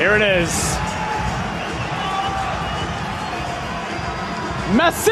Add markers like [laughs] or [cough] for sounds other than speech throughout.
Here it is. Messi!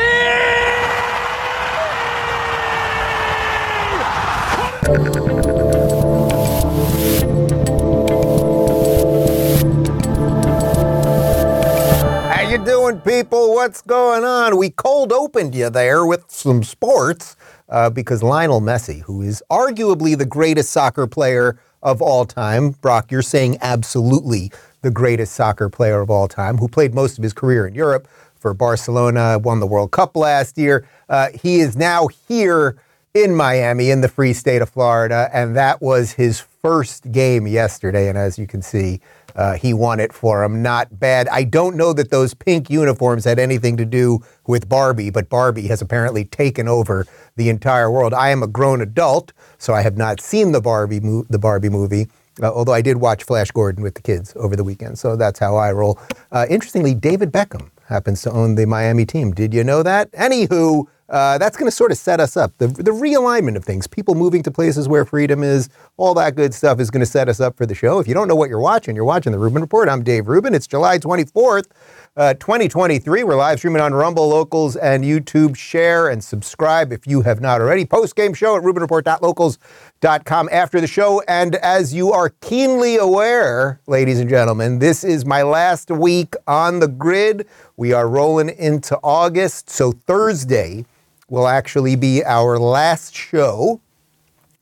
How you doing, people? What's going on? We cold opened you there with some sports uh, because Lionel Messi, who is arguably the greatest soccer player of all time, Brock, you're saying absolutely the greatest soccer player of all time, who played most of his career in Europe for Barcelona, won the World Cup last year. Uh, he is now here in Miami, in the free state of Florida, and that was his first game yesterday. And as you can see, uh, he won it for him. Not bad. I don't know that those pink uniforms had anything to do with Barbie, but Barbie has apparently taken over the entire world. I am a grown adult, so I have not seen the Barbie mo- the Barbie movie. Uh, although I did watch Flash Gordon with the kids over the weekend, so that's how I roll. Uh, interestingly, David Beckham happens to own the Miami team. Did you know that? Anywho, uh, that's going to sort of set us up. The, the realignment of things, people moving to places where freedom is, all that good stuff is going to set us up for the show. If you don't know what you're watching, you're watching the Rubin Report. I'm Dave Rubin. It's July 24th, uh, 2023. We're live streaming on Rumble, Locals, and YouTube. Share and subscribe if you have not already. Post game show at RubinReport.locals.com after the show. And as you are keenly aware, ladies and gentlemen, this is my last week on the grid. We are rolling into August. So Thursday, will actually be our last show.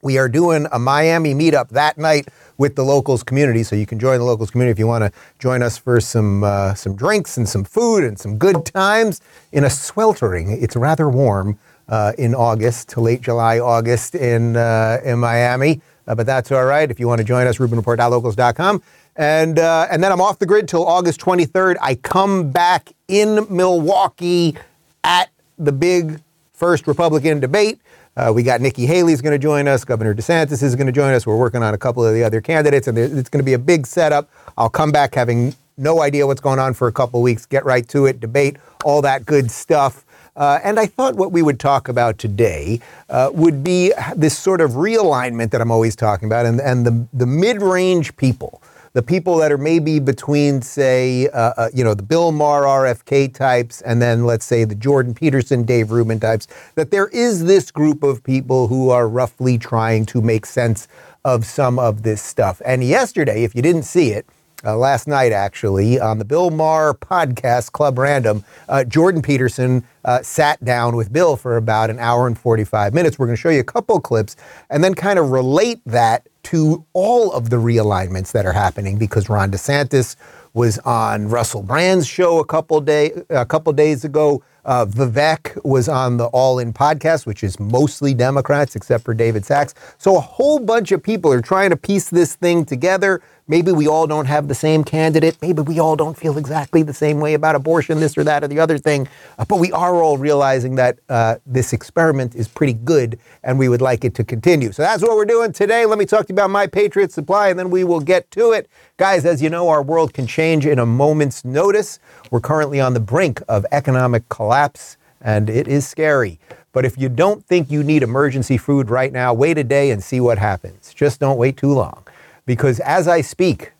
We are doing a Miami meetup that night with the locals community, so you can join the locals community if you want to join us for some uh, some drinks and some food and some good times in a sweltering. It's rather warm uh, in August to late July, August in uh, in Miami, uh, but that's all right. If you want to join us, RubinReport.locals.com. And, uh, and then I'm off the grid till August 23rd. I come back in Milwaukee at the big first Republican debate. Uh, we got Nikki Haley's going to join us. Governor DeSantis is going to join us. We're working on a couple of the other candidates, and it's going to be a big setup. I'll come back having no idea what's going on for a couple of weeks. Get right to it, debate, all that good stuff. Uh, and I thought what we would talk about today uh, would be this sort of realignment that I'm always talking about, and, and the, the mid-range people the people that are maybe between, say, uh, uh, you know, the Bill Maher RFK types, and then let's say the Jordan Peterson, Dave Rubin types, that there is this group of people who are roughly trying to make sense of some of this stuff. And yesterday, if you didn't see it, uh, last night, actually, on the Bill Maher podcast, Club Random, uh, Jordan Peterson uh, sat down with Bill for about an hour and 45 minutes. We're going to show you a couple clips and then kind of relate that to all of the realignments that are happening because Ron DeSantis was on Russell Brand's show a couple day a couple days ago. Uh, Vivek was on the All In podcast, which is mostly Democrats except for David Sacks. So a whole bunch of people are trying to piece this thing together. Maybe we all don't have the same candidate. Maybe we all don't feel exactly the same way about abortion, this or that or the other thing. Uh, but we are all realizing that uh, this experiment is pretty good and we would like it to continue. So that's what we're doing today. Let me talk to you about My Patriot Supply and then we will get to it. Guys, as you know, our world can change in a moment's notice. We're currently on the brink of economic collapse and it is scary. But if you don't think you need emergency food right now, wait a day and see what happens. Just don't wait too long because as I speak,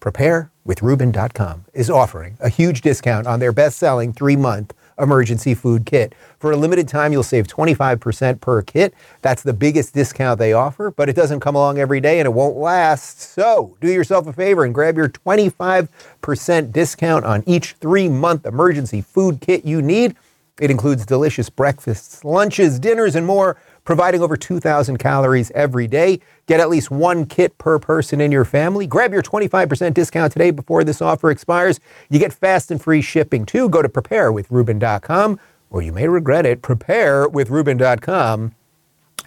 preparewithrubin.com is offering a huge discount on their best selling three month emergency food kit. For a limited time, you'll save 25% per kit. That's the biggest discount they offer, but it doesn't come along every day and it won't last. So do yourself a favor and grab your 25% discount on each three month emergency food kit you need. It includes delicious breakfasts, lunches, dinners, and more providing over 2,000 calories every day. Get at least one kit per person in your family. Grab your 25% discount today before this offer expires. You get fast and free shipping too. Go to preparewithrubin.com or you may regret it. Preparewithrubin.com.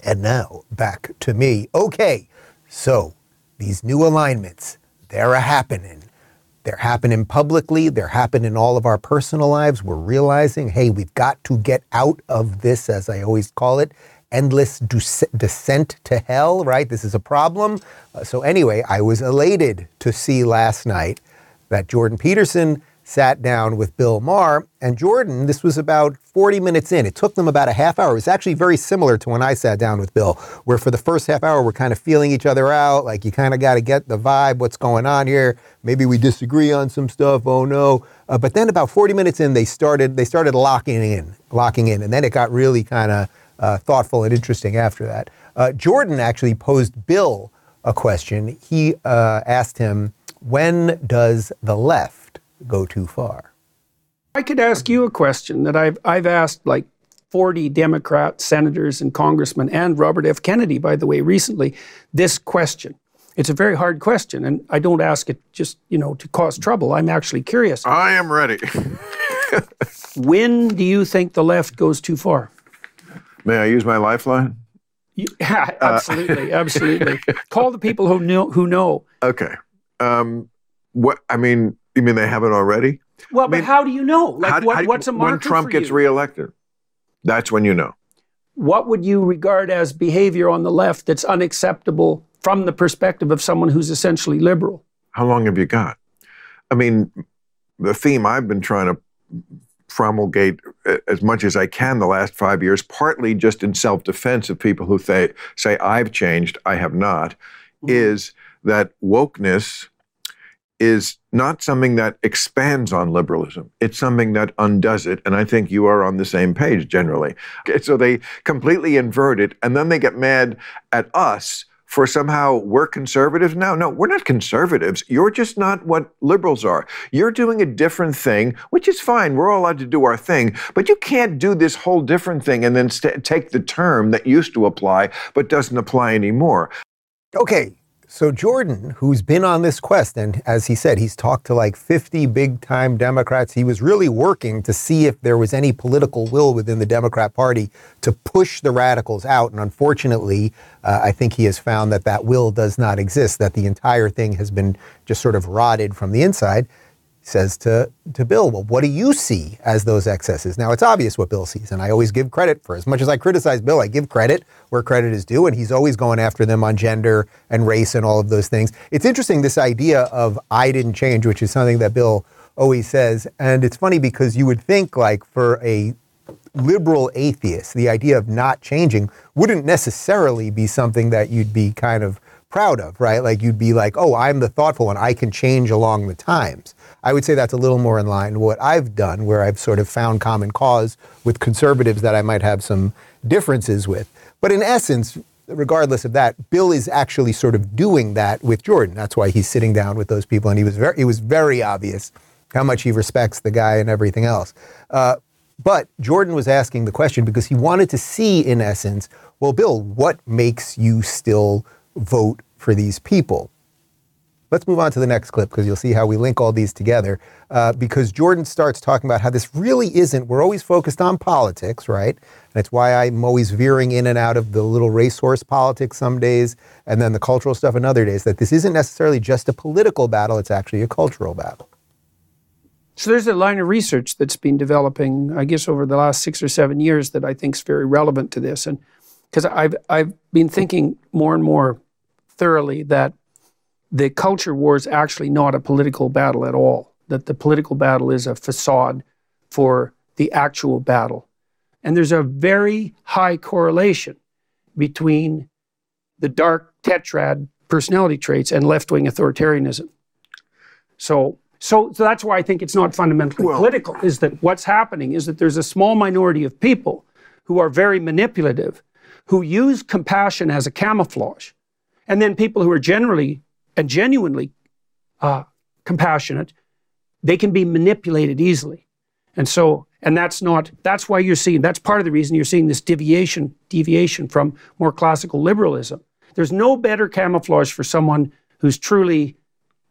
And now back to me. Okay, so these new alignments, they're a happening. They're happening publicly. They're happening in all of our personal lives. We're realizing, hey, we've got to get out of this, as I always call it, endless descent to hell, right? This is a problem. Uh, so, anyway, I was elated to see last night that Jordan Peterson sat down with Bill Maher. And Jordan, this was about 40 minutes in. It took them about a half hour. It was actually very similar to when I sat down with Bill, where for the first half hour, we're kind of feeling each other out. Like you kind of got to get the vibe, what's going on here. Maybe we disagree on some stuff. Oh no. Uh, but then about 40 minutes in, they started, they started locking in, locking in. And then it got really kind of uh, thoughtful and interesting after that. Uh, Jordan actually posed Bill a question. He uh, asked him, when does the left go too far. I could ask you a question that I've, I've asked like 40 Democrat senators and congressmen, and Robert F. Kennedy, by the way, recently, this question. It's a very hard question, and I don't ask it just, you know, to cause trouble. I'm actually curious. I am ready. [laughs] when do you think the left goes too far? May I use my lifeline? Yeah, [laughs] absolutely, uh, [laughs] absolutely. Call the people who know. Who know. Okay. Um, what I mean, you mean they haven't already? Well, I mean, but how do you know? Like, what, what's a marker When Trump gets you? reelected, that's when you know. What would you regard as behavior on the left that's unacceptable from the perspective of someone who's essentially liberal? How long have you got? I mean, the theme I've been trying to promulgate as much as I can the last five years, partly just in self defense of people who say, say I've changed, I have not, mm-hmm. is that wokeness is not something that expands on liberalism. It's something that undoes it. And I think you are on the same page generally. So they completely invert it, and then they get mad at us for somehow we're conservatives now. No, we're not conservatives. You're just not what liberals are. You're doing a different thing, which is fine. We're all allowed to do our thing, but you can't do this whole different thing and then st- take the term that used to apply but doesn't apply anymore. Okay, so Jordan, who's been on this quest, and as he said, he's talked to like 50 big time Democrats. He was really working to see if there was any political will within the Democrat Party to push the radicals out. And unfortunately, uh, I think he has found that that will does not exist, that the entire thing has been just sort of rotted from the inside says to, to Bill, well, what do you see as those excesses? Now, it's obvious what Bill sees, and I always give credit for as much as I criticize Bill, I give credit where credit is due, and he's always going after them on gender and race and all of those things. It's interesting, this idea of I didn't change, which is something that Bill always says. And it's funny because you would think, like, for a liberal atheist, the idea of not changing wouldn't necessarily be something that you'd be kind of proud of, right? Like, you'd be like, oh, I'm the thoughtful one, I can change along the times. I would say that's a little more in line with what I've done, where I've sort of found common cause with conservatives that I might have some differences with. But in essence, regardless of that, Bill is actually sort of doing that with Jordan. That's why he's sitting down with those people, and he was very, it was very obvious how much he respects the guy and everything else. Uh, but Jordan was asking the question because he wanted to see, in essence, well, Bill, what makes you still vote for these people? Let's move on to the next clip because you'll see how we link all these together. Uh, because Jordan starts talking about how this really isn't, we're always focused on politics, right? And it's why I'm always veering in and out of the little racehorse politics some days and then the cultural stuff in other days, that this isn't necessarily just a political battle, it's actually a cultural battle. So there's a line of research that's been developing, I guess, over the last six or seven years that I think is very relevant to this. And because I've, I've been thinking more and more thoroughly that the culture war is actually not a political battle at all, that the political battle is a facade for the actual battle. And there's a very high correlation between the dark tetrad personality traits and left wing authoritarianism. So, so, so that's why I think it's not fundamentally well, political, is that what's happening is that there's a small minority of people who are very manipulative, who use compassion as a camouflage. And then people who are generally and genuinely uh, compassionate, they can be manipulated easily. And so, and that's not, that's why you're seeing, that's part of the reason you're seeing this deviation, deviation from more classical liberalism. There's no better camouflage for someone who's truly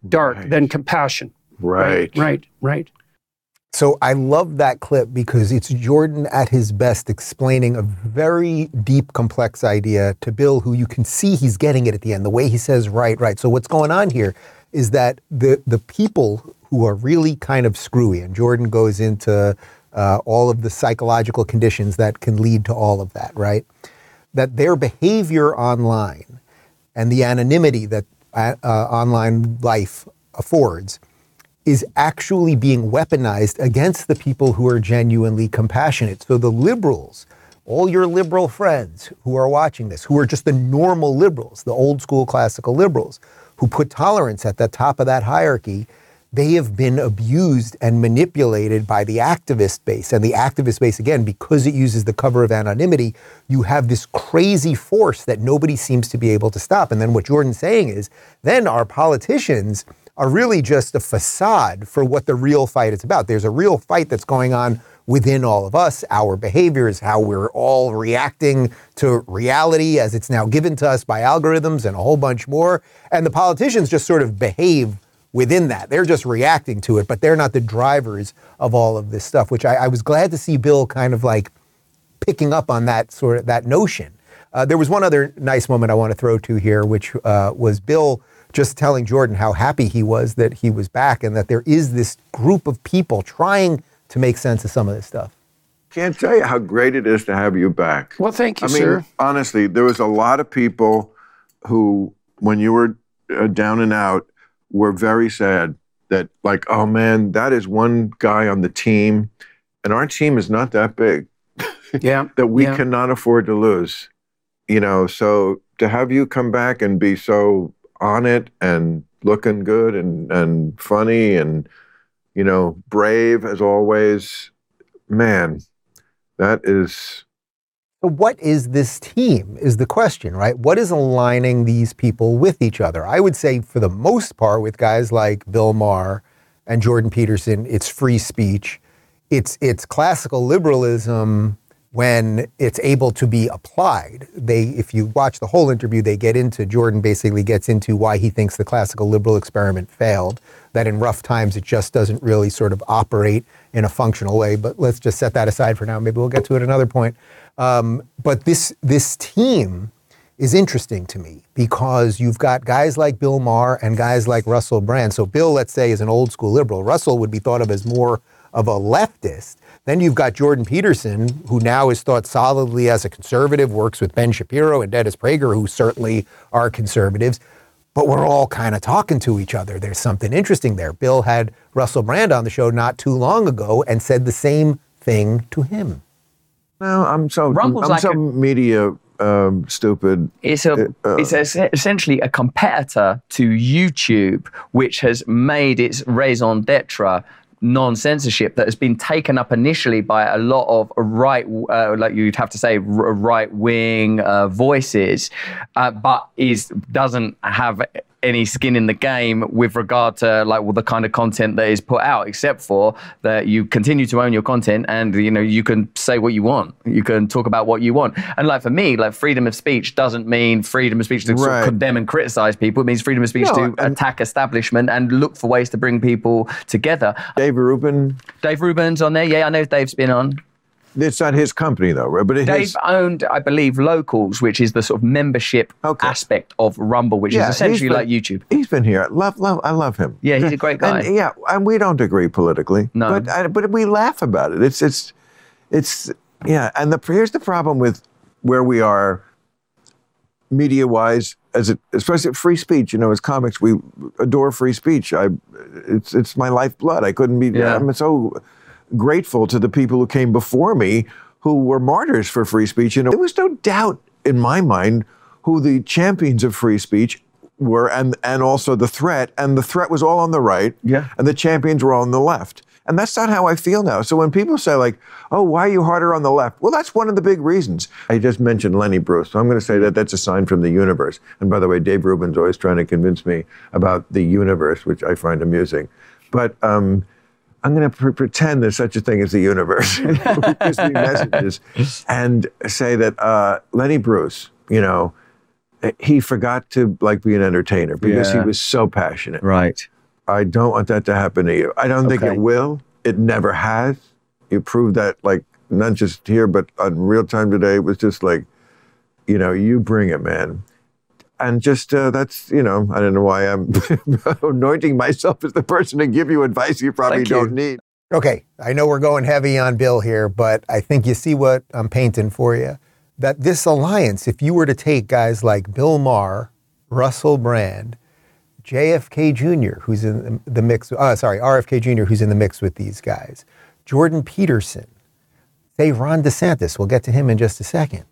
dark right. than compassion. Right. Right, right, right. So I love that clip because it's Jordan at his best explaining a very deep, complex idea to Bill, who you can see he's getting it at the end, the way he says, right, right. So what's going on here is that the the people who are really kind of screwy, and Jordan goes into uh, all of the psychological conditions that can lead to all of that, right? That their behavior online and the anonymity that uh, uh, online life affords is actually being weaponized against the people who are genuinely compassionate. So the liberals, all your liberal friends who are watching this, who are just the normal liberals, the old school classical liberals, who put tolerance at the top of that hierarchy, they have been abused and manipulated by the activist base. And the activist base, again, because it uses the cover of anonymity, you have this crazy force that nobody seems to be able to stop. And then what Jordan's saying is then our politicians are really just a facade for what the real fight is about. There's a real fight that's going on within all of us, our behaviors, how we're all reacting to reality as it's now given to us by algorithms and a whole bunch more. And the politicians just sort of behave within that. They're just reacting to it, but they're not the drivers of all of this stuff, which I, I was glad to see Bill kind of like picking up on that sort of that notion. Uh, there was one other nice moment I want to throw to here, which uh, was Bill just telling Jordan how happy he was that he was back and that there is this group of people trying to make sense of some of this stuff. Can't tell you how great it is to have you back. Well, thank you, I mean, sir. honestly, there was a lot of people who, when you were uh, down and out, were very sad that, like, oh man, that is one guy on the team, and our team is not that big [laughs] Yeah. that we yeah. cannot afford to lose. You know, so to have you come back and be so on it and looking good and, and funny and, you know, brave as always, man, that is what is this team is the question, right? What is aligning these people with each other? I would say for the most part with guys like Bill Maher and Jordan Peterson, it's free speech. It's it's classical liberalism when it's able to be applied. They if you watch the whole interview, they get into Jordan basically gets into why he thinks the classical liberal experiment failed, that in rough times it just doesn't really sort of operate in a functional way, but let's just set that aside for now. Maybe we'll get to it another point. Um, but this this team is interesting to me because you've got guys like Bill Maher and guys like Russell Brand. So Bill, let's say, is an old school liberal. Russell would be thought of as more of a leftist. Then you've got Jordan Peterson, who now is thought solidly as a conservative, works with Ben Shapiro and Dennis Prager, who certainly are conservatives. But we're all kind of talking to each other. There's something interesting there. Bill had Russell Brand on the show not too long ago and said the same thing to him. no, I'm so Rumble's I'm like so a- media um, stupid. It's a Uh, it's es- essentially a competitor to YouTube, which has made its raison d'etre non-censorship that has been taken up initially by a lot of right, uh, like you'd have to say, r- right-wing uh, voices, uh, but is doesn't have any skin in the game with regard to like well, the kind of content that is put out, except for that you continue to own your content and you know you can say what you want, you can talk about what you want, and like for me, like freedom of speech doesn't mean freedom of speech to sort of condemn and criticize people. It means freedom of speech No, to attack establishment and look for ways to bring people together. Dave Rubin, Dave Rubin's on there. Yeah, I know Dave's been on. It's not his company though, right? But it Dave is. owned, I believe, Locals, which is the sort of membership Okay. aspect of Rumble, which Yeah, is essentially been- like YouTube. He's been here. Love, love. I love him. Yeah, he's a great [laughs] guy. And, yeah, and we don't agree politically. No. but I, but we laugh about it. It's it's it's yeah. And the here's the problem with where we are, media wise, as it especially free speech. You know, as comics, we adore free speech. I it's it's my lifeblood. I couldn't be. Yeah. I'm so grateful to the people who came before me who were martyrs for free speech. You know, there was no doubt in my mind who the champions of free speech were and and also the threat and the threat was all on the right Yeah. and the champions were all on the left. And that's not how i feel now. So when people say like oh why are you harder on the left? Well that's one of the big reasons. I just mentioned lenny bruce so i'm going to say that that's a sign from the universe. And by the way dave rubin's always trying to convince me about the universe which i find amusing. But um, I'm going to pre- pretend there's such a thing as the universe, [laughs] me messages, and say that uh, Lenny Bruce, you know, he forgot to like be an entertainer because Yeah. he was so passionate. Right. I don't want that to happen to you. I don't think it will. It never has. You proved that, like not just here, but on real time today. It was just like, you know, you bring it, man. And just uh, that's you know I don't know why I'm [laughs] anointing myself as the person to give you advice you probably Thank don't need. Okay, I know we're going heavy on Bill here, but I think you see what I'm painting for you. That this alliance, if you were to take guys like Bill Maher, Russell Brand, JFK Jr., who's in the mix, uh, sorry, RFK Jr., who's in the mix with these guys, Jordan Peterson, say Ron DeSantis, we'll get to him in just a second.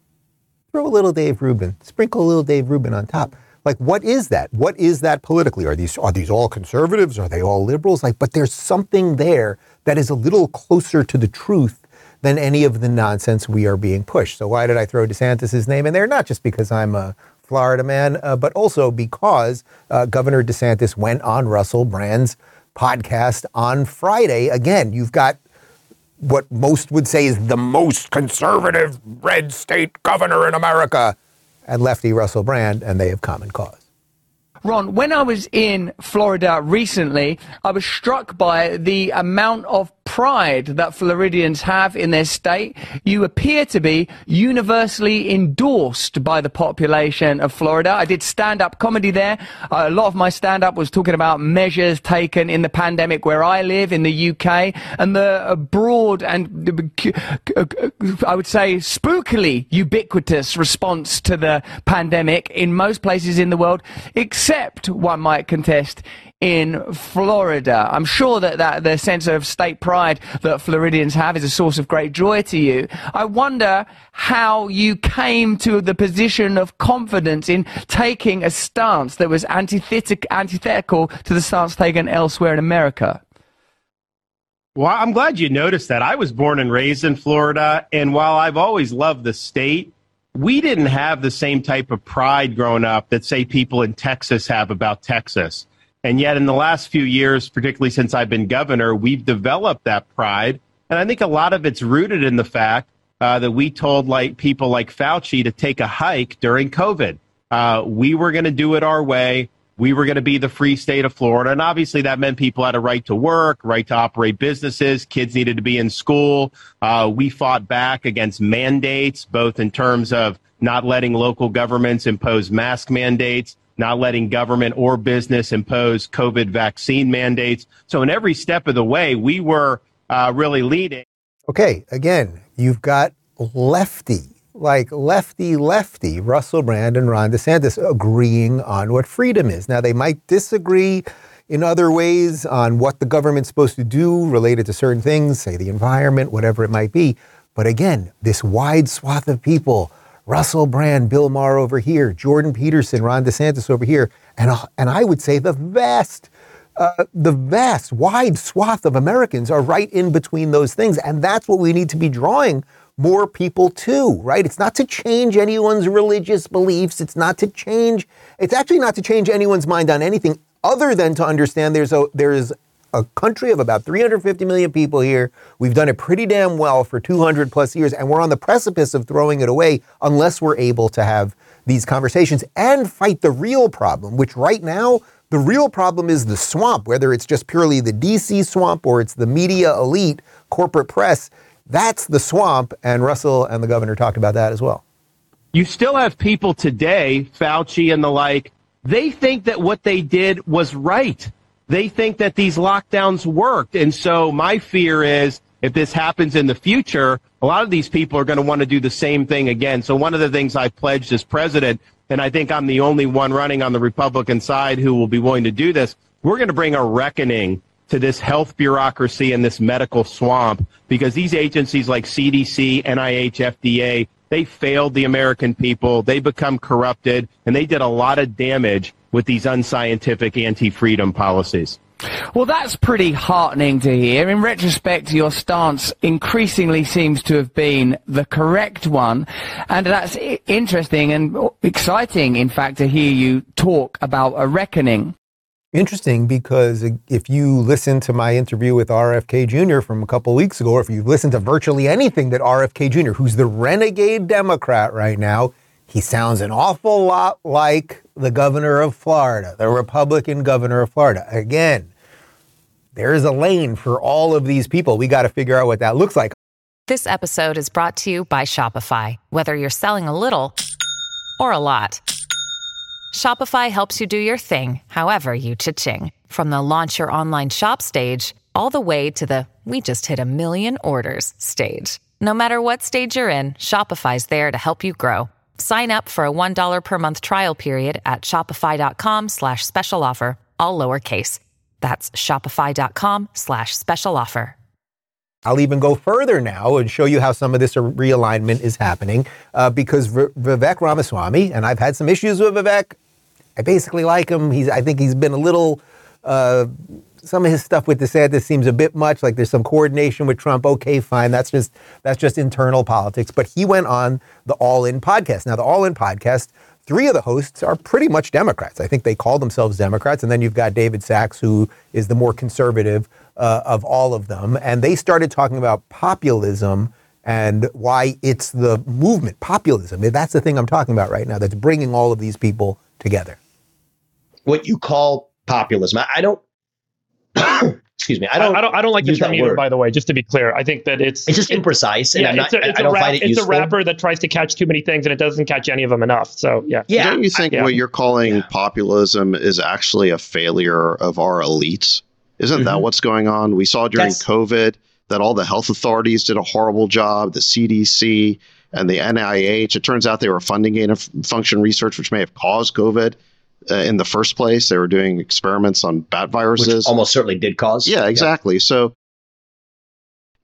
Throw a little Dave Rubin, sprinkle a little Dave Rubin on top. Like, what is that? What is that politically? Are these are these all conservatives? Are they all liberals? Like, but there's something there that is a little closer to the truth than any of the nonsense we are being pushed. So why did I throw DeSantis' name in there? Not just because I'm a Florida man, uh, but also because uh, Governor DeSantis went on Russell Brand's podcast on Friday. Again, you've got what most would say is the most conservative red state governor in America, and lefty Russell Brand, and they have common cause. Ron, when I was in Florida recently, I was struck by the amount of pride that Floridians have in their state. You appear to be universally endorsed by the population of Florida. I did stand up comedy there. Uh, a lot of my stand up was talking about measures taken in the pandemic where I live in the UK and the broad and I would say spookily ubiquitous response to the pandemic in most places in the world, except one might contest in Florida. I'm sure that, that the sense of state pride that Floridians have is a source of great joy to you. I wonder how you came to the position of confidence in taking a stance that was antithetic, antithetical to the stance taken elsewhere in America. Well, I'm glad you noticed that. I was born and raised in Florida, and while I've always loved the state, we didn't have the same type of pride growing up that, say, people in Texas have about Texas. And yet, in the last few years, particularly since I've been governor, we've developed that pride. And I think a lot of it's rooted in the fact uh, that we told like people like Fauci to take a hike during COVID. Uh, we were going to do it our way. We were going to be the free state of Florida. And obviously, that meant people had a right to work, right to operate businesses. Kids needed to be in school. Uh, we fought back against mandates, both in terms of not letting local governments impose mask mandates, not letting government or business impose COVID vaccine mandates. So, in every step of the way, we were uh, really leading. Okay, again, you've got lefty, like lefty, lefty, Russell Brand and Ron DeSantis agreeing on what freedom is. Now, they might disagree in other ways on what the government's supposed to do related to certain things, say the environment, whatever it might be. But again, this wide swath of people, Russell Brand, Bill Maher over here, Jordan Peterson, Ron DeSantis over here, and, uh, and I would say the vast uh, the vast, wide swath of Americans are right in between those things. And that's what we need to be drawing more people to, right? It's not to change anyone's religious beliefs. It's not to change, it's actually not to change anyone's mind on anything other than to understand there's a, there's a country of about 350 million people here. We've done it pretty damn well for 200 plus years, and we're on the precipice of throwing it away unless we're able to have these conversations and fight the real problem, which right now the real problem is the swamp, whether it's just purely the DC swamp or it's the media elite, corporate press. That's the swamp, and Russell and the governor talked about that as well. You still have people today, Fauci and the like, they think that what they did was right. They think that these lockdowns worked. And so my fear is if this happens in the future, a lot of these people are going to want to do the same thing again. So one of the things I pledged as president and I think I'm the only one running on the Republican side who will be willing to do this. We're going to bring a reckoning to this health bureaucracy and this medical swamp because these agencies like CDC, NIH, FDA, they failed the American people. They become corrupted and they did a lot of damage with these unscientific anti-freedom policies. Well, that's pretty heartening to hear. In retrospect, your stance increasingly seems to have been the correct one. And that's interesting and exciting, in fact, to hear you talk about a reckoning. Interesting because if you listen to my interview with RFK Jr. from a couple weeks ago, or if you've listened to virtually anything that RFK Jr., who's the renegade Democrat right now, he sounds an awful lot like the governor of Florida, the Republican governor of Florida. Again, there is a lane for all of these people. We got to figure out what that looks like. This episode is brought to you by Shopify. Whether you're selling a little or a lot, Shopify helps you do your thing, however you cha-ching. From the launch your online shop stage, all the way to the we just hit a million orders stage. No matter what stage you're in, Shopify's there to help you grow. Sign up for a $1 per month trial period at shopify.com slash special offer, all lowercase. That's shopify.com slash special offer. I'll even go further now and show you how some of this realignment is happening uh, because v- Vivek Ramaswamy, and I've had some issues with Vivek. I basically like him. He's, I think he's been a little, uh, some of his stuff with DeSantis seems a bit much. Like there's some coordination with Trump. Okay, fine. That's just that's just internal politics. But he went on the All In podcast. Now the All In podcast, three of the hosts are pretty much Democrats. I think they call themselves Democrats. And then you've got David Sacks, who is the more conservative uh, of all of them. And they started talking about populism and why it's the movement, populism. That's the thing I'm talking about right now. That's bringing all of these people together what you call populism. I, I don't. [coughs] excuse me. I don't. I, I don't. I don't like the term either. By the way, just to be clear, I think that it's it's just imprecise. yeah, not, it's a, it's a, rap, it it's a wrapper that tries to catch too many things and it doesn't catch any of them enough. So yeah. Yeah. Don't you think I, what you're calling yeah. populism is actually a failure of our elites? Isn't mm-hmm. that what's going on? We saw during That's, COVID that all the health authorities did a horrible job. The CDC and the NIH. It turns out they were funding gain of function research, which may have caused COVID uh, in the first place. They were doing experiments on bat viruses. Which almost certainly did cause. Yeah, exactly. Yeah. So,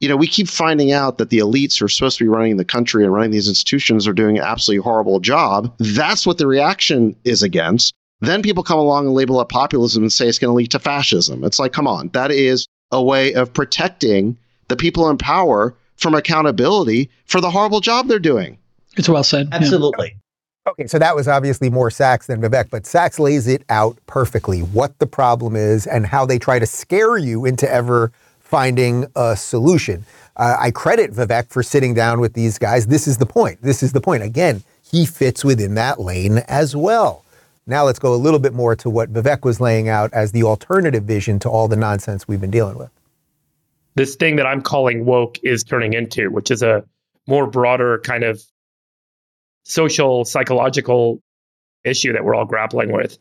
you know, we keep finding out that the elites who are supposed to be running the country and running these institutions are doing an absolutely horrible job. That's what the reaction is against. Then people come along and label it populism and say it's going to lead to fascism. It's like, come on, that is a way of protecting the people in power from accountability for the horrible job they're doing. It's well said. Absolutely. Okay, so that was obviously more Sacks than Vivek, but Sacks lays it out perfectly what the problem is and how they try to scare you into ever finding a solution. Uh, I credit Vivek for sitting down with these guys. This is the point. This is the point. Again, he fits within that lane as well. Now let's go a little bit more to what Vivek was laying out as the alternative vision to all the nonsense we've been dealing with. This thing that I'm calling woke is turning into, which is a more broader kind of social psychological issue that we're all grappling with.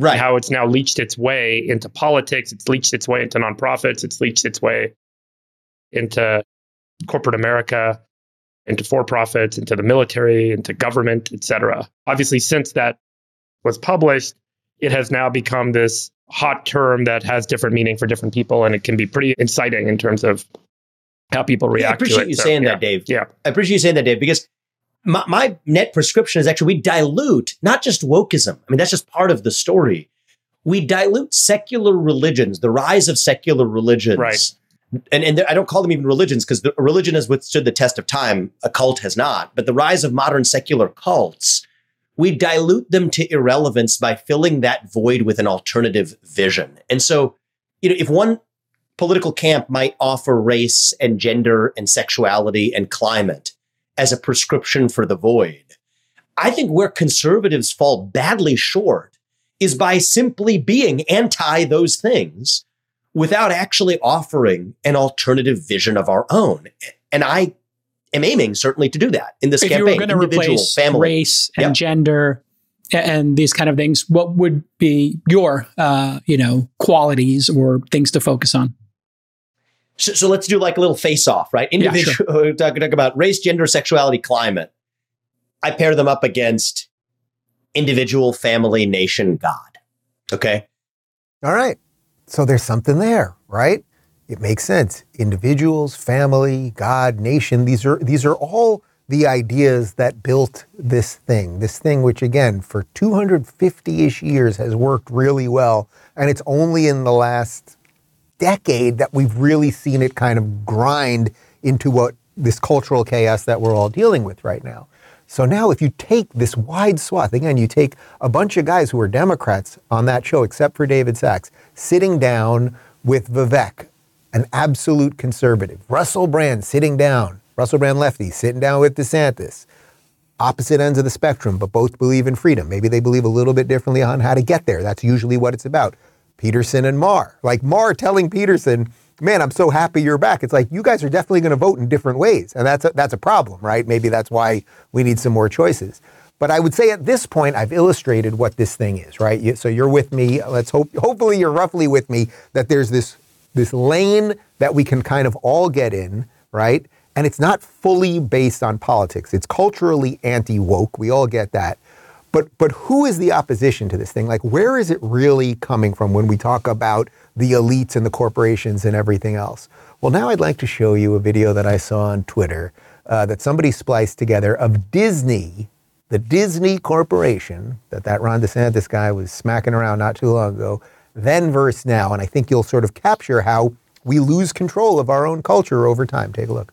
Right. how it's now leached its way into politics, it's leached its way into nonprofits, it's leached its way into corporate America, into for profits, into the military, into government, et cetera. Obviously, since that was published, it has now become this hot term that has different meaning for different people, and it can be pretty inciting in terms of how people react. Yeah, I appreciate you so, saying yeah. that, Dave. Yeah, I appreciate you saying that, Dave, because my, my net prescription is actually we dilute not just wokeism. I mean, that's just part of the story. We dilute secular religions, the rise of secular religions. Right. And, and I don't call them even religions because the religion has withstood the test of time. A cult has not. But the rise of modern secular cults, we dilute them to irrelevance by filling that void with an alternative vision. And so, you know, if one political camp might offer race and gender and sexuality and climate, as a prescription for the void. I think where conservatives fall badly short is by simply being anti those things without actually offering an alternative vision of our own. And I am aiming certainly to do that in this if campaign. If you were going to replace family. race and gender and these kind of things, what would be your, uh, you know, qualities or things to focus on? So, so let's do like a little face off, right? Individual, yeah, sure. talk, [laughs] talk about race, gender, sexuality, climate. I pair them up against individual, family, nation, God. Okay. All right. So there's something there, right? It makes sense. Individuals, family, God, nation, these are these are all the ideas that built this thing. This thing which again for 250ish years has worked really well and it's only in the last decade that we've really seen it kind of grind into what this cultural chaos that we're all dealing with right now. So now, if you take this wide swath, again, you take a bunch of guys who are Democrats on that show, except for David Sacks, sitting down with Vivek, an absolute conservative, Russell Brand sitting down, Russell Brand lefty, sitting down with DeSantis, opposite ends of the spectrum, but both believe in freedom. Maybe they believe a little bit differently on how to get there. That's usually what it's about. Peterson and Maher. Like Maher telling Peterson, man, I'm so happy you're back. It's like you guys are definitely going to vote in different ways. And that's a, that's a problem, right? Maybe that's why we need some more choices. But I would say at this point, I've illustrated what this thing is, right? You- So you're with me. Let's hope, hopefully, you're roughly with me that there's this this lane that we can kind of all get in, right? And it's not fully based on politics. It's culturally anti woke. We all get that. But but who is the opposition to this thing? Like, where is it really coming from when we talk about the elites and the corporations and everything else? Well, now I'd like to show you a video that I saw on Twitter uh, that somebody spliced together of Disney, the Disney Corporation that that Ron DeSantis guy was smacking around not too long ago, then versus now, and I think you'll sort of capture how we lose control of our own culture over time. Take a look.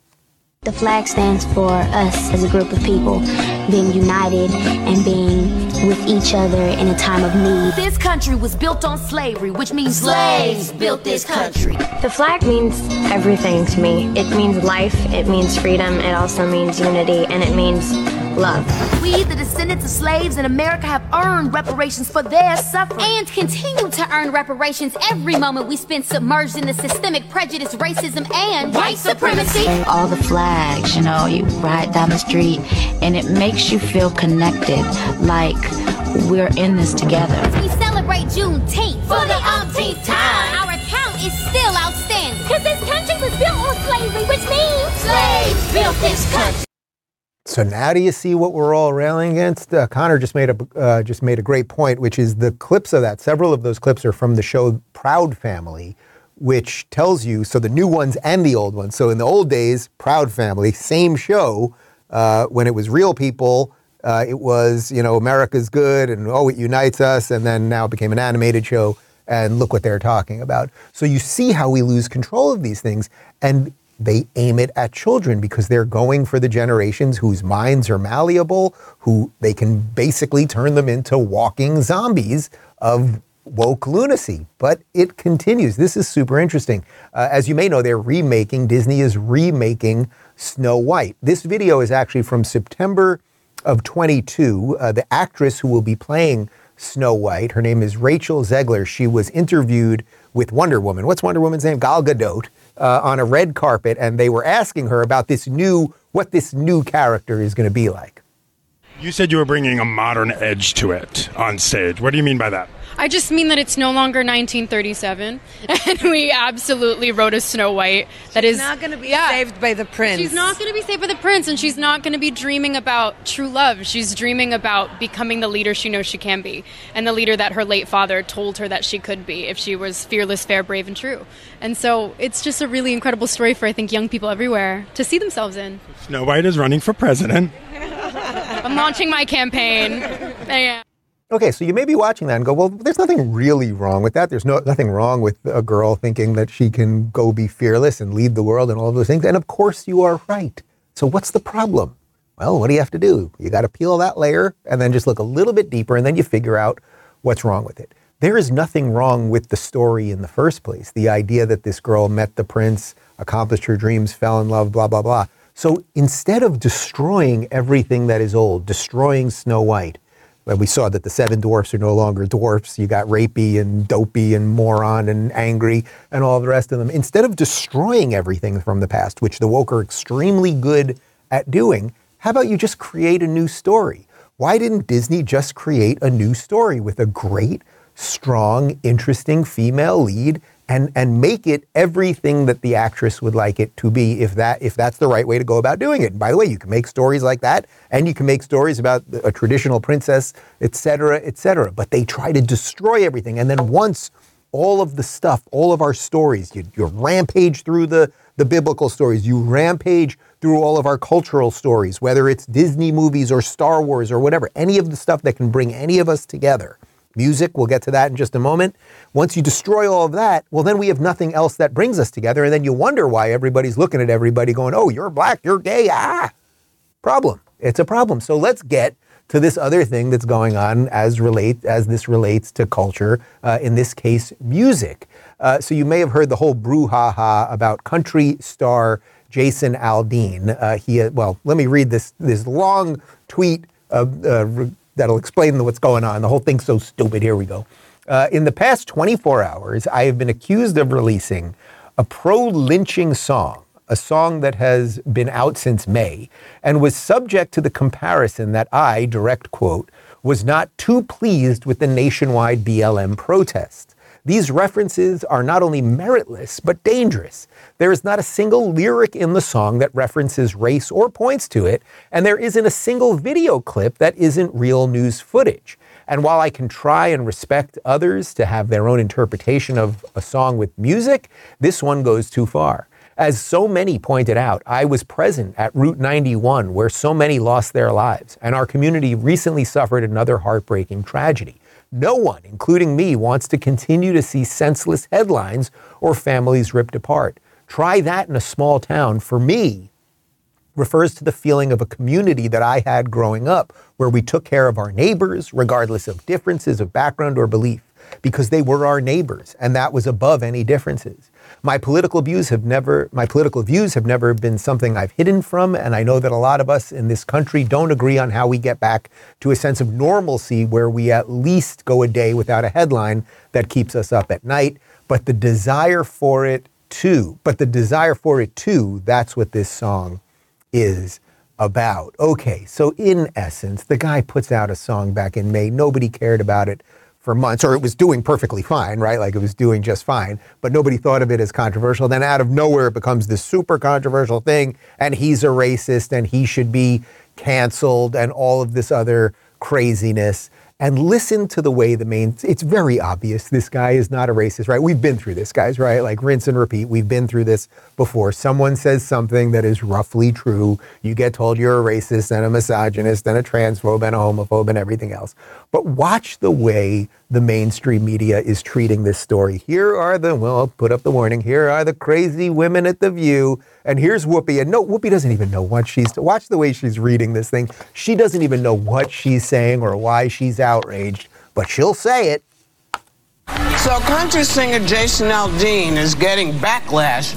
The flag stands for us as a group of people being united and being with each other in a time of need. This country was built on slavery, which means slaves built this country. The flag means everything to me. It means life, it means freedom, it also means unity, and it means love. We, the descendants of slaves in America, have earned reparations for their suffering. And continue to earn reparations every moment we spend submerged in the systemic prejudice, racism, and white supremacy. all the flags, you know, you ride down the street and it makes you feel connected, like we're in this together. We celebrate Juneteenth for the umpteenth time. Our account is still outstanding. Because this country was built on slavery, which means slaves built this country. So now do you see what we're all railing against? Uh, Connor just made a uh, just made a great point, which is the clips of that. Several of those clips are from the show Proud Family, which tells you so the new ones and the old ones. So in the old days, Proud Family, same show. Uh, when it was real people, uh, it was you know America's good and oh it unites us, and then now it became an animated show. And look what they're talking about. So you see how we lose control of these things, and they aim it at children because they're going for the generations whose minds are malleable, who they can basically turn them into walking zombies of woke lunacy. But it continues. This is super interesting. Uh, as you may know, they're remaking, Disney is remaking Snow White. This video is actually from September of 22. Uh, the actress who will be playing Snow White, her name is Rachel Zegler. She was interviewed with Wonder Woman. What's Wonder Woman's name? Gal Gadot uh, on a red carpet, and they were asking her about this new, what this new character is going to be like. You said you were bringing a modern edge to it on stage. What do you mean by that? I just mean that it's no longer 1937, [laughs] and we absolutely wrote a Snow White that is She's not going to be saved by the prince. She's not going to be saved by the prince, and she's not going to be dreaming about true love. She's dreaming about becoming the leader she knows she can be, and the leader that her late father told her that she could be if she was fearless, fair, brave, and true. And so it's just a really incredible story for I think young people everywhere to see themselves in. Snow White is running for president. [laughs] I'm launching my campaign. [laughs] Yeah. Okay, so you may be watching that and go, well, there's nothing really wrong with that. There's no, nothing wrong with a girl thinking that she can go be fearless and lead the world and all of those things. And of course, you are right. So what's the problem? Well, what do you have to do? You got to peel that layer and then just look a little bit deeper and then you figure out what's wrong with it. There is nothing wrong with the story in the first place. The idea that this girl met the prince, accomplished her dreams, fell in love, blah, blah, blah. So instead of destroying everything that is old, destroying Snow White, well, we saw that the seven dwarfs are no longer dwarfs. You got rapey and dopey and moron and angry and all the rest of them. Instead of destroying everything from the past, which the woke are extremely good at doing, how about you just create a new story? Why didn't Disney just create a new story with a great, strong, interesting female lead and and make it everything that the actress would like it to be if that if that's the right way to go about doing it. And by the way, you can make stories like that and you can make stories about a traditional princess, etc., cetera, et cetera. But they try to destroy everything. And then once all of the stuff, all of our stories, you, you rampage through the, the biblical stories, you rampage through all of our cultural stories, whether it's Disney movies or Star Wars or whatever, any of the stuff that can bring any of us together. Music, we'll get to that in just a moment. Once you destroy all of that, well, then we have nothing else that brings us together. And then you wonder why everybody's looking at everybody going, oh, you're black, you're gay, ah. Problem. It's a problem. So let's get to this other thing that's going on as relate as this relates to culture. Uh, in this case, music. Uh, so you may have heard the whole brouhaha about country star Jason Aldean. Uh, he well, let me read this this long tweet uh, that'll explain what's going on. The whole thing's so stupid. Here we go. Uh, in the past 24 hours, I have been accused of releasing a pro lynching song a song that has been out since May and was subject to the comparison that I, direct quote, was not too pleased with the nationwide BLM protest. These references are not only meritless, but dangerous. There is not a single lyric in the song that references race or points to it, and there isn't a single video clip that isn't real news footage. And while I can try and respect others to have their own interpretation of a song with music, this one goes too far. As so many pointed out, I was present at Route 91 where so many lost their lives, and our community recently suffered another heartbreaking tragedy. No one, including me, wants to continue to see senseless headlines or families ripped apart. Try that in a small town. For me, refers to the feeling of a community that I had growing up, where we took care of our neighbors, regardless of differences of background or belief, because they were our neighbors, and that was above any differences. My political views have never my political views have never been something I've hidden from, and I know that a lot of us in this country don't agree on how we get back to a sense of normalcy where we at least go a day without a headline that keeps us up at night. But the desire for it too, but the desire for it too, that's what this song is about. Okay, so in essence, the guy puts out a song back in May. Nobody cared about it for months, or it was doing perfectly fine, right? Like it was doing just fine, but nobody thought of it as controversial. Then out of nowhere, it becomes this super controversial thing, and he's a racist and he should be canceled and all of this other craziness and listen to the way the main it's very obvious this guy is not a racist right? We've been through this guys right? Like rinse and repeat we've been through this before. Someone says something that is roughly true you get told you're a racist and a misogynist and a transphobe and a homophobe and everything else. But watch the way the mainstream media is treating this story here are the well I'll put up the warning here are the crazy women at the view and here's Whoopi. And no, Whoopi doesn't even know what she's. Watch the way she's reading this thing. She doesn't even know what she's saying or why she's outraged, but she'll say it. So, country singer Jason Aldean is getting backlash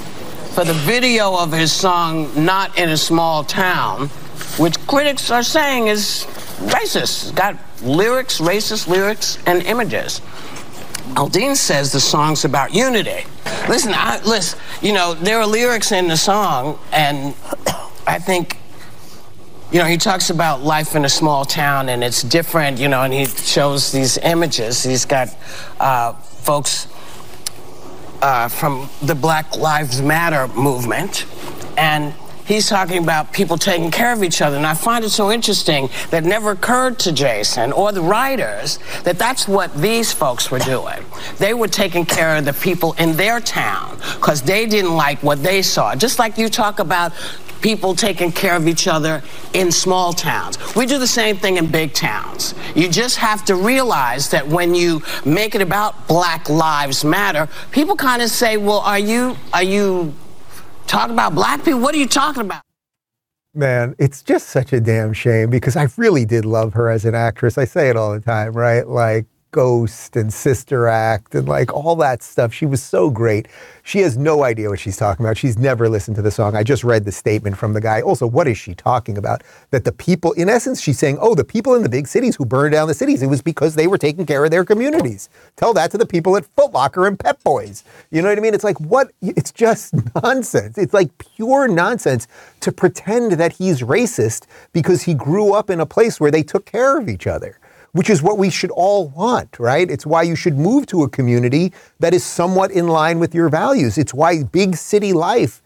for the video of his song "Not in a Small Town," which critics are saying is racist. Got lyrics, racist lyrics, and images. Aldean says the song's about unity. Listen, I, listen, you know, there are lyrics in the song, and I think, you know, he talks about life in a small town and it's different, you know, and he shows these images. He's got uh, folks uh, from the Black Lives Matter movement, and he's talking about people taking care of each other. And I find it so interesting that never occurred to Jason or the writers that that's what these folks were doing. They were taking care of the people in their town because they didn't like what they saw. Just like you talk about people taking care of each other in small towns. We do the same thing in big towns. You just have to realize that when you make it about Black Lives Matter, people kind of say, "Well, are you are you talking about black people? What are you talking about?" Man, it's just such a damn shame because I really did love her as an actress. I say it all the time, right? Like Ghost and Sister Act and like all that stuff. She was so great. She has no idea what she's talking about. She's never listened to the song. I just read the statement from the guy. Also, what is she talking about? That the people, in essence, she's saying, oh, the people in the big cities who burned down the cities, it was because they were taking care of their communities. Tell that to the people at Foot Locker and Pep Boys. You know what I mean? It's like, what? It's just [laughs] nonsense. It's like pure nonsense to pretend that he's racist because he grew up in a place where they took care of each other which is what we should all want, right? It's why you should move to a community that is somewhat in line with your values. It's why big city life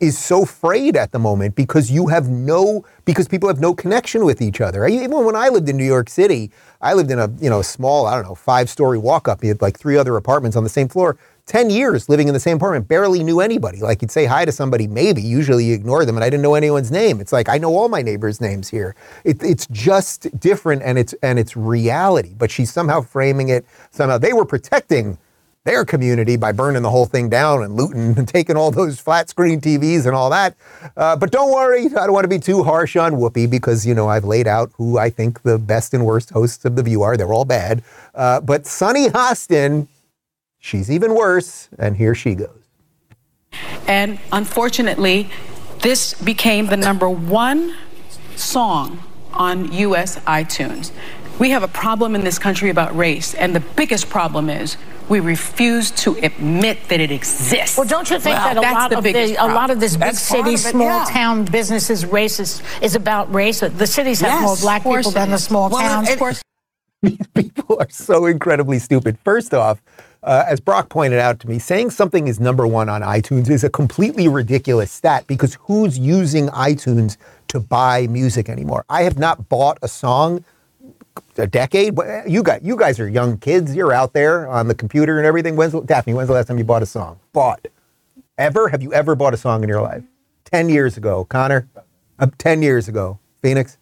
is so frayed at the moment because you have no because people have no connection with each other. Even when I lived in New York City, I lived in a you know small I don't know five story walk up. You had like three other apartments on the same floor. 10 years living in the same apartment, barely knew anybody. Like you'd say hi to somebody, maybe. Usually you ignore them, and I didn't know anyone's name. It's like I know all my neighbors' names here. It, it's just different, and it's and it's reality. But she's somehow framing it somehow. They were protecting their community by burning the whole thing down and looting and [laughs] taking all those flat screen TVs and all that. Uh, but don't worry, I don't want to be too harsh on Whoopi because, you know, I've laid out who I think the best and worst hosts of The View are. They're all bad. Uh, but Sunny Hostin She's even worse, and here she goes. And unfortunately, this became the number one song on US iTunes. We have a problem in this country about race, and the biggest problem is we refuse to admit that it exists. Well, don't you think Well, that a lot the of the, a lot of this big That's part city, it, small yeah. town businesses racist is about race? The cities have Yes, more black people than the small Well, towns. of course. [laughs] people are so incredibly stupid. First off, uh, as Brock pointed out to me, saying something is number one on iTunes is a completely ridiculous stat because who's using iTunes to buy music anymore? I have not bought a song a decade. You guys, you guys are young kids. You're out there on the computer and everything. When's Daphne? When's the last time you bought a song? Bought? Ever? Have you ever bought a song in your life? Ten years ago, Connor. Uh, Ten years ago, Phoenix.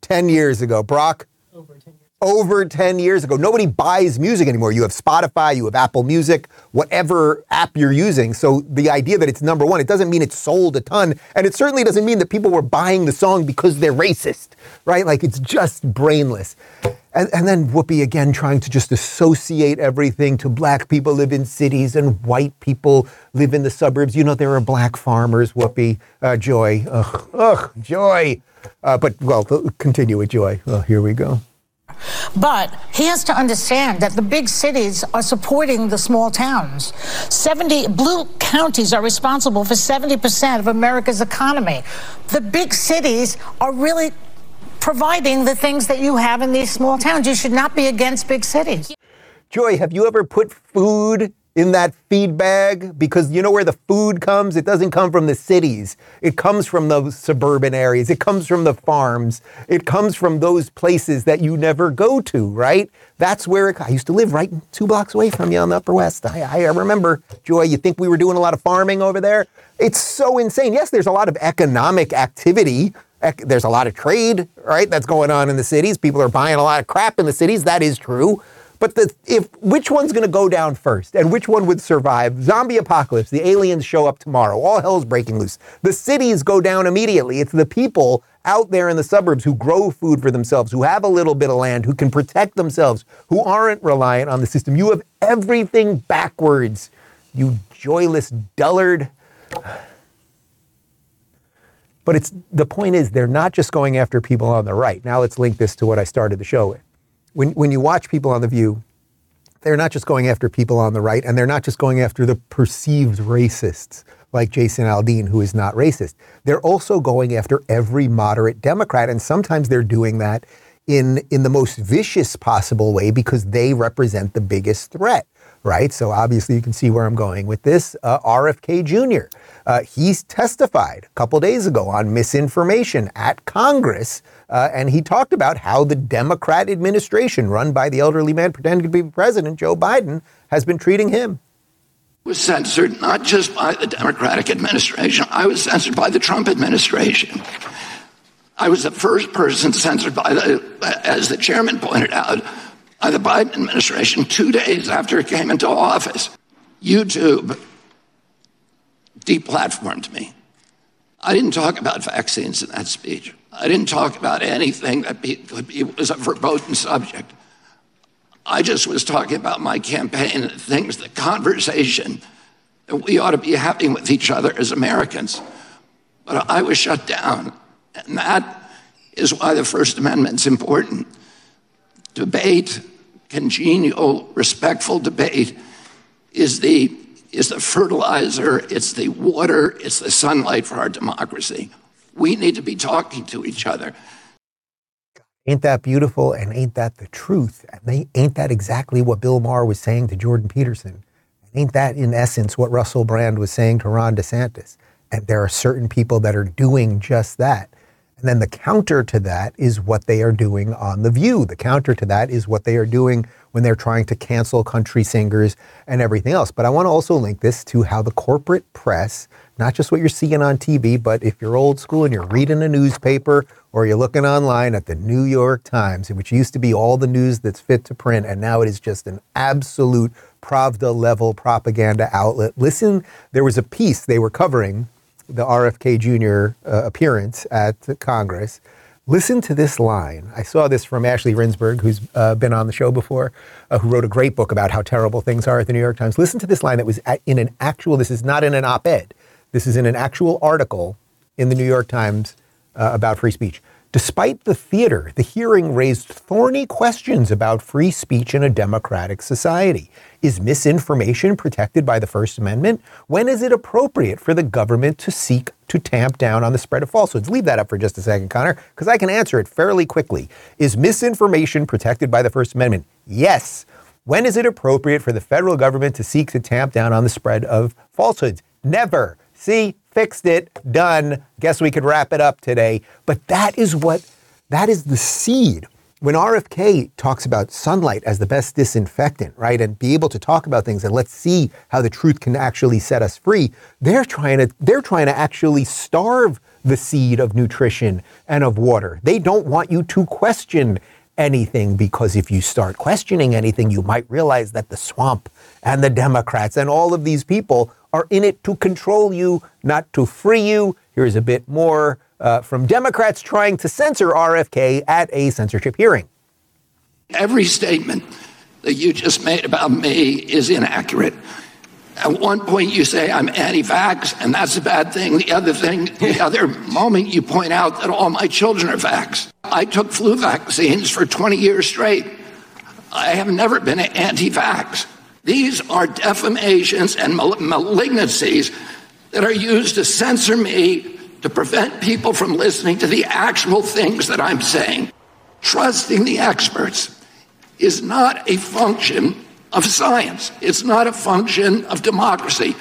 Ten years ago, Brock over 10 years ago. Nobody buys music anymore. You have Spotify, you have Apple Music, whatever app you're using. So the idea that it's number one, it doesn't mean it's sold a ton. And it certainly doesn't mean that people were buying the song because they're racist, right? Like it's just brainless. And, and then Whoopi again trying to just associate everything to black people live in cities and white people live in the suburbs. You know, there are black farmers, Whoopi, uh, Joy. Ugh, ugh, Joy. Uh, but, well, continue with Joy. Oh, here we go. But he has to understand that the big cities are supporting the small towns. 70 blue counties are responsible for 70% of America's economy. The big cities are really providing the things that you have in these small towns. You should not be against big cities. Joy, have you ever put food in that feed bag? Because you know where the food comes? It doesn't come from the cities. It comes from those suburban areas. It comes from the farms. It comes from those places that you never go to, right? That's where it, I used to live right two blocks away from you on the Upper West. I, I remember, Joy, you think we were doing a lot of farming over there? It's so insane. Yes, there's a lot of economic activity. There's a lot of trade, right? That's going on in the cities. People are buying a lot of crap in the cities. That is true. But the, if which one's going to go down first, and which one would survive? Zombie apocalypse. The aliens show up tomorrow. All hell's breaking loose. The cities go down immediately. It's the people out there in the suburbs who grow food for themselves, who have a little bit of land, who can protect themselves, who aren't reliant on the system. You have everything backwards. You joyless dullard. But it's the point is they're not just going after people on the right. Now let's link this to what I started the show with. When when you watch people on the View, they're not just going after people on the right, and they're not just going after the perceived racists like Jason Aldean, who is not racist. They're also going after every moderate Democrat, and sometimes they're doing that in in the most vicious possible way because they represent the biggest threat right? So obviously you can see where I'm going with this. Uh, RFK Jr. Uh, he's testified a couple days ago on misinformation at Congress, uh, and he talked about how the Democrat administration, run by the elderly man pretending to be president, Joe Biden, has been treating him. was censored not just by the Democratic administration, I was censored by the Trump administration. I was the first person censored by the, as the chairman pointed out, by the Biden administration two days after it came into office. YouTube deplatformed me. I didn't talk about vaccines in that speech. I didn't talk about anything that be, be, was a verboten subject. I just was talking about my campaign and things, the conversation that we ought to be having with each other as Americans. But I was shut down. And that is why the First Amendment's important. Debate, congenial, respectful debate, is the, is the fertilizer, it's the water, it's the sunlight for our democracy. We need to be talking to each other. Ain't that beautiful? And ain't that the truth? And ain't that exactly what Bill Maher was saying to Jordan Peterson? Ain't that, in essence, what Russell Brand was saying to Ron DeSantis? And there are certain people that are doing just that. And then the counter to that is what they are doing on The View. The counter to that is what they are doing when they're trying to cancel country singers and everything else. But I want to also link this to how the corporate press, not just what you're seeing on TV, but if you're old school and you're reading a newspaper or you're looking online at the New York Times, which used to be all the news that's fit to print, and now it is just an absolute Pravda level propaganda outlet. Listen, there was a piece they were covering the RFK Jr. Uh, appearance at Congress. Listen to this line. I saw this from Ashley Rindsberg, who's uh, been on the show before, uh, who wrote a great book about how terrible things are at the New York Times. Listen to this line that was at, in an actual, this is not in an op ed, this is in an actual article in the New York Times uh, about free speech. Despite the theater, the hearing raised thorny questions about free speech in a democratic society. Is misinformation protected by the First Amendment? When is it appropriate for the government to seek to tamp down on the spread of falsehoods? Leave that up for just a second, Connor, because I can answer it fairly quickly. Is misinformation protected by the First Amendment? Yes. When is it appropriate for the federal government to seek to tamp down on the spread of falsehoods? Never. See, fixed it, done. Guess we could wrap it up today. But that is what, that is the seed. When RFK talks about sunlight as the best disinfectant, right, and be able to talk about things and let's see how the truth can actually set us free, they're trying to, they're trying to actually starve the seed of nutrition and of water. They don't want you to question anything because if you start questioning anything, you might realize that the swamp and the Democrats and all of these people are in it to control you, not to free you. Here's a bit more uh, from Democrats trying to censor RFK at a censorship hearing. Every statement that you just made about me is inaccurate. At one point, you say I'm anti-vax, and that's a bad thing. The other thing, the other moment, you point out that all my children are vax. I took flu vaccines for 20 years straight. I have never been anti-vax. These are defamations and mal- malignancies that are used to censor me to prevent people from listening to the actual things that I'm saying. Trusting the experts is not a function of science. It's not a function of democracy.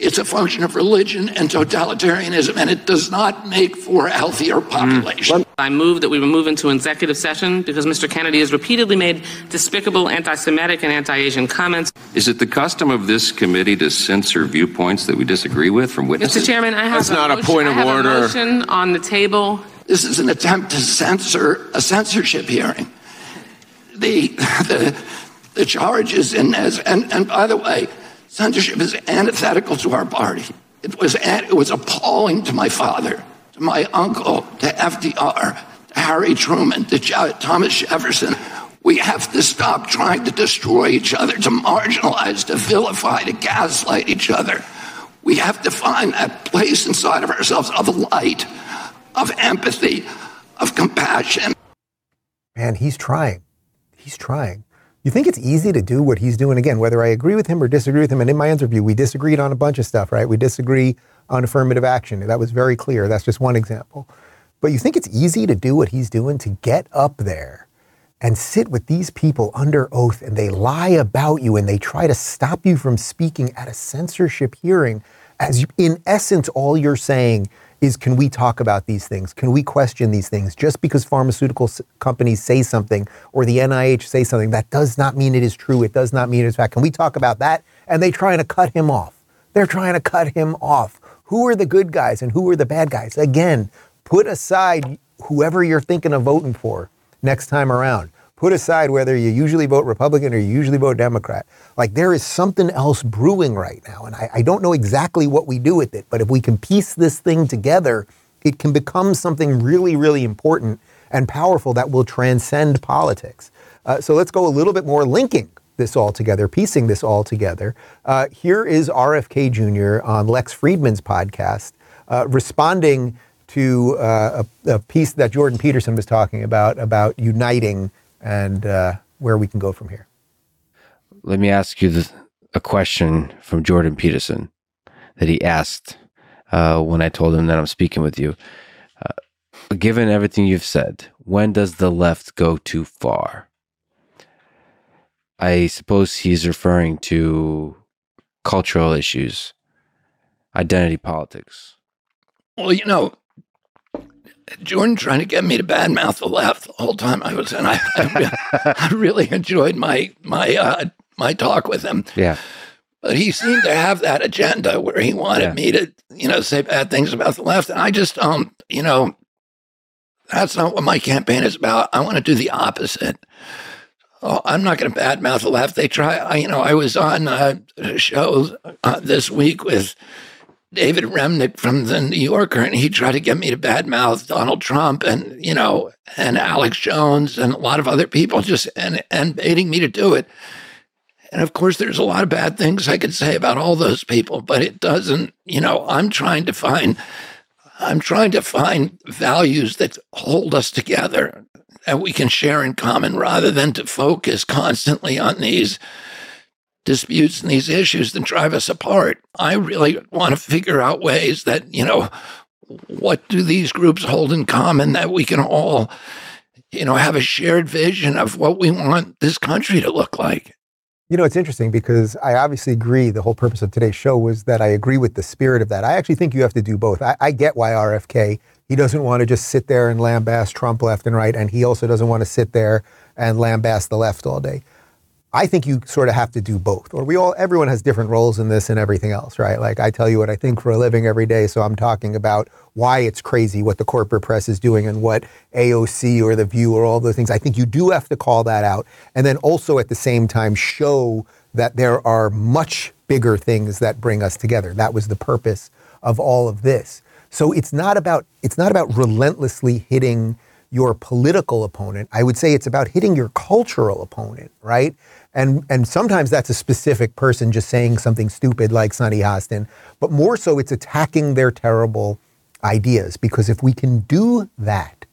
It's a function of religion and totalitarianism, and it does not make for a healthier mm. population. I move that we move into executive session because Mr. Kennedy has repeatedly made despicable anti Semitic and anti Asian comments. Is it the custom of this committee to censor viewpoints that we disagree with from witnesses? Mr. Chairman, I have That's not a motion- point I of have a order. motion on the table. This is an attempt to censor a censorship hearing. The, [laughs] the, the charges in this, and, and by the way, censorship is antithetical to our party. It was, it was appalling to my father, to my uncle, to FDR, to Harry Truman, to Thomas Jefferson. We have to stop trying to destroy each other, to marginalize, to vilify, to gaslight each other. We have to find that place inside of ourselves of light, of empathy, of compassion. Man, he's trying. He's trying. You think it's easy to do what he's doing again, whether I agree with him or disagree with him. And in my interview, we disagreed on a bunch of stuff, right? We disagree on affirmative action. That was very clear. That's just one example. But you think it's easy to do what he's doing to get up there and sit with these people under oath and they lie about you and they try to stop you from speaking at a censorship hearing as you, in essence all you're saying is can we talk about these things? Can we question these things? Just because pharmaceutical companies say something or the NIH say something that does not mean it is true. It does not mean it's fact. Can we talk about that? And they trying to cut him off. They're trying to cut him off. Who are the good guys and who are the bad guys? Again put aside whoever you're thinking of voting for next time around. Put aside whether you usually vote Republican or you usually vote Democrat. Like there is something else brewing right now. And I, I don't know exactly what we do with it, but if we can piece this thing together, it can become something really, really important and powerful that will transcend politics. Uh, so let's go a little bit more linking this all together, piecing this all together. Uh, here is RFK Jr. on Lex Fridman's podcast uh, responding to uh, a, a piece that Jordan Peterson was talking about, about uniting and uh, where we can go from here. Let me ask you the, a question from Jordan Peterson that he asked uh, when I told him that I'm speaking with you. Uh, given everything you've said, when does the left go too far? I suppose he's referring to cultural issues, identity politics. Well, you know, Jordan trying to get me to badmouth the left the whole time I was in. I, I, I really enjoyed my my uh, my talk with him, Yeah. but he seemed to have that agenda where he wanted Yeah. me to, you know, say bad things about the left, and I just, um, you know, that's not what my campaign is about. I want to do the opposite. Oh, I'm not going to badmouth the left. They try. I, you know, I was on uh, a show uh, this week with David Remnick from the New Yorker, and he tried to get me to badmouth Donald Trump and you know and Alex Jones and a lot of other people, just and and baiting me to do it. And of course, there's a lot of bad things I could say about all those people, but it doesn't. You know, I'm trying to find I'm trying to find values that hold us together, that we can share in common rather than to focus constantly on these disputes and these issues that drive us apart. I really want to figure out ways that, you know, what do these groups hold in common that we can all, you know, have a shared vision of what we want this country to look like. You know, it's interesting because I obviously agree. The whole purpose of today's show was that I agree with the spirit of that. I actually think you have to do both. I, I get why RFK, he doesn't want to just sit there and lambaste Trump left and right, and he also doesn't want to sit there and lambaste the left all day. I think you sort of have to do both, or we all, everyone has different roles in this and everything else, right? Like I tell you what I think for a living every day, so I'm talking about why it's crazy what the corporate press is doing and what AOC or The View or all those things. I think you do have to call that out, and then also at the same time show that there are much bigger things that bring us together. That was the purpose of all of this. So it's not about it's not about relentlessly hitting your political opponent. I would say it's about hitting your cultural opponent, right? And, and sometimes that's a specific person just saying something stupid like Sunny Hostin, but more so it's attacking their terrible ideas. Because if we can do that,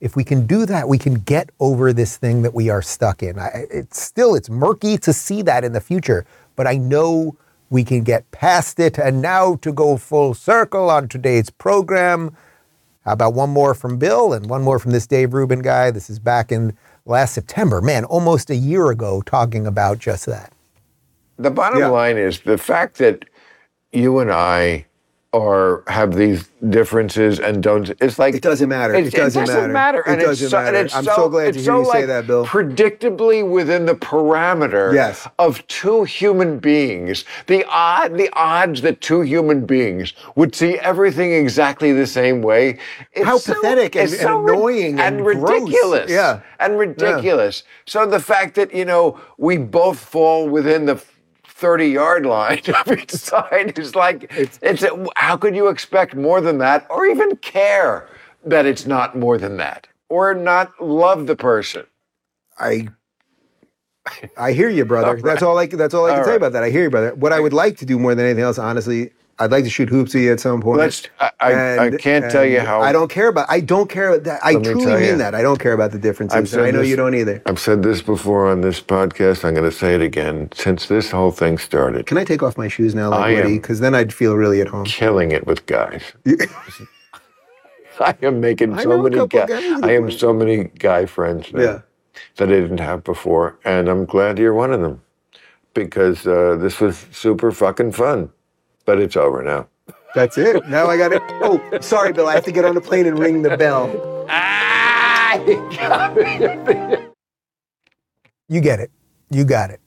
if we can do that, we can get over this thing that we are stuck in. I, it's still, it's murky to see that in the future, but I know we can get past it. And now to go full circle on today's program, how about one more from Bill and one more from this Dave Rubin guy? This is back in last September, man, almost a year ago, talking about just that. The bottom Yeah. line is the fact that you and I are have these differences and don't. It's like It doesn't matter. It doesn't matter. It and it's doesn't so, and matter. it's I'm so, so glad to hear so, you say that, Bill. Predictably within the parameter Yes. of two human beings, the odd the odds that two human beings would see everything exactly the same way. It's How so- pathetic and- and annoying and gross. ridiculous. Yeah. and ridiculous. So the fact that you know we both fall within the 30 yard line [laughs] of each side is like it's, a, how could you expect more than that or even care that it's not more than that or not love the person I I hear you, brother. That's all I that's all I can All say right. about that. I hear you, brother. What I would like to do more than anything else, honestly, I'd like to shoot hoopsie at some point. Let's- I- I- I can't tell you how- I don't care about. I don't care. That I truly mean you. that. I don't care about the differences. and I know this- you don't either. I've said this before on this podcast i'm going to say it again since this whole thing started Can I take off my shoes now, I like Woody? Because then I'd feel really at home. killing it with guys [laughs] i am making so many guys guys. i am so many guy friends now Yeah. that i didn't have before and i'm glad you're one of them because uh, this was super fucking fun but it's over now That's it. Now I got it. Oh, sorry, Bill. I have to get on the plane and ring the bell. Ah! You get it. You got it.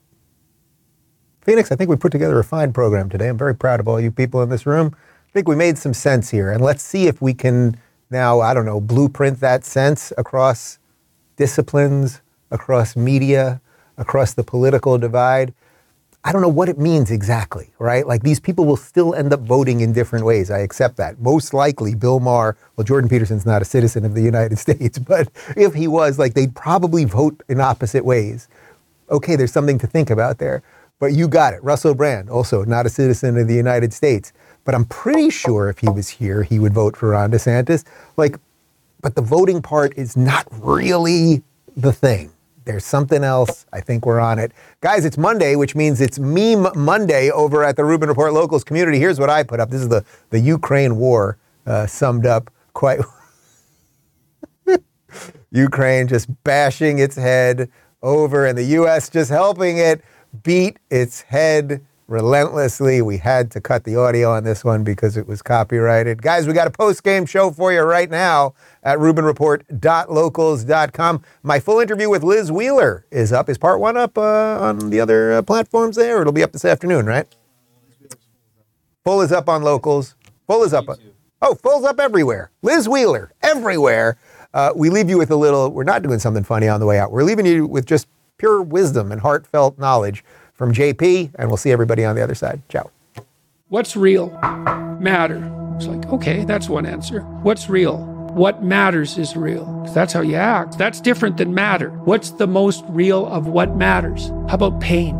Phoenix, I think we put together a fine program today. I'm very proud of all you people in this room. I think we made some sense here. And let's see if we can now, I don't know, blueprint that sense across disciplines, across media, across the political divide. I don't know what it means exactly, right? Like these people will still end up voting in different ways. I accept that. Most likely, Bill Maher, well, Jordan Peterson's not a citizen of the United [laughs] States, but if he was, like, they'd probably vote in opposite ways. Okay, there's something to think about there. But you got it. Russell Brand, also not a citizen of the United States. But I'm pretty sure if he was here, he would vote for Ron DeSantis. Like, but the voting part is not really the thing. There's something else. I think we're on it. Guys, it's Monday, which means it's Meme Monday over at the Rubin Report Locals community. Here's what I put up. This is the, the Ukraine war uh, summed up quite. [laughs] Ukraine just bashing its head over, and the U.S. just helping it beat its head relentlessly. We had to cut the audio on this one because it was copyrighted. Guys, we got a post game show for you right now at RubinReport.locals.com. My full interview with Liz Wheeler is up. Is part one up uh, on the other uh, platforms there? It'll be up this afternoon, right? Full is up on locals. Full is up. Oh, full's up everywhere. Liz Wheeler, everywhere. Uh, we leave you with a little, we're not doing something funny on the way out. We're leaving you with just pure wisdom and heartfelt knowledge from JP, and we'll see everybody on the other side. Ciao. What's real? Matter. It's like, okay, that's one answer. What's real? What matters is real. That's how you act. That's different than matter. What's the most real of what matters? How about pain?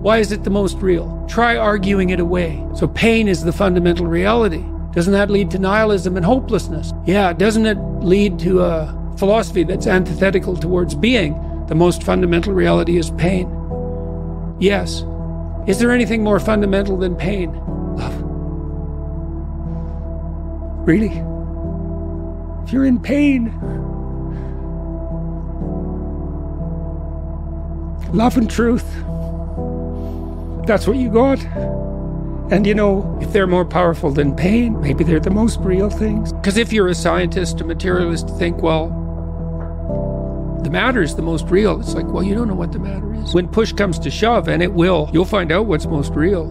Why is it the most real? Try arguing it away. So pain is the fundamental reality. Doesn't that lead to nihilism and hopelessness? Yeah, doesn't it lead to a philosophy that's antithetical towards being? The most fundamental reality is pain. Yes. Is there anything more fundamental than pain? Love. Really? If you're in pain, love and truth, that's what you got. And you know, if they're more powerful than pain, maybe they're the most real things. Because if you're a scientist, a materialist, think, well, the matter is the most real. It's like, well, you don't know what the matter is. When push comes to shove, and it will, you'll find out what's most real.